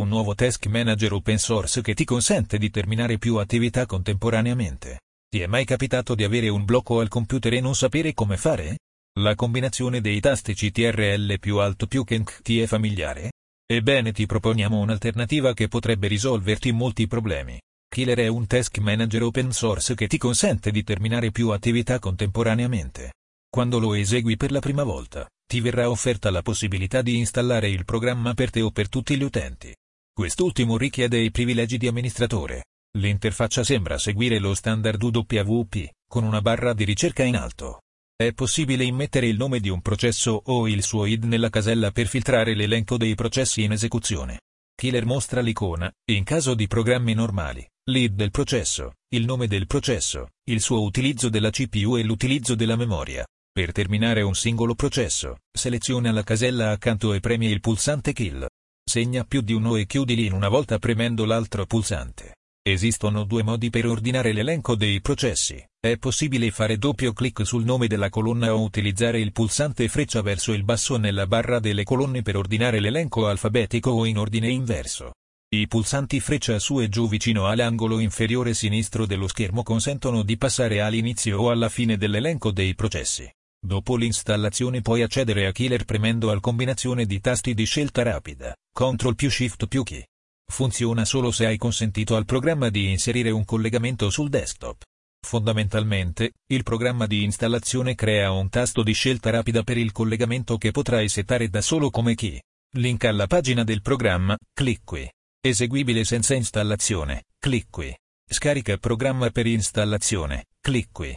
un nuovo task manager open source che ti consente di terminare più attività contemporaneamente. Ti è mai capitato di avere un blocco al computer e non sapere come fare? La combinazione dei tasti CTRL più alto più Kenk ti è familiare? Ebbene ti proponiamo un'alternativa che potrebbe risolverti molti problemi. Killer è un task manager open source che ti consente di terminare più attività contemporaneamente. Quando lo esegui per la prima volta, ti verrà offerta la possibilità di installare il programma per te o per tutti gli utenti. Quest'ultimo richiede i privilegi di amministratore. L'interfaccia sembra seguire lo standard UWP, con una barra di ricerca in alto. È possibile immettere il nome di un processo o il suo ID nella casella per filtrare l'elenco dei processi in esecuzione. Killer mostra l'icona, in caso di programmi normali, l'id del processo, il nome del processo, il suo utilizzo della CPU e l'utilizzo della memoria. Per terminare un singolo processo, seleziona la casella accanto e premi il pulsante Kill. Segna più di uno e chiudili in una volta premendo l'altro pulsante. Esistono due modi per ordinare l'elenco dei processi. È possibile fare doppio clic sul nome della colonna o utilizzare il pulsante freccia verso il basso nella barra delle colonne per ordinare l'elenco alfabetico o in ordine inverso. I pulsanti freccia su e giù vicino all'angolo inferiore sinistro dello schermo consentono di passare all'inizio o alla fine dell'elenco dei processi. Dopo l'installazione puoi accedere a Killer premendo al combinazione di tasti di scelta rapida, CTRL più SHIFT più key. Funziona solo se hai consentito al programma di inserire un collegamento sul desktop. Fondamentalmente, il programma di installazione crea un tasto di scelta rapida per il collegamento che potrai settare da solo come key. Link alla pagina del programma, clic qui. Eseguibile senza installazione, clic qui. Scarica programma per installazione, clic qui.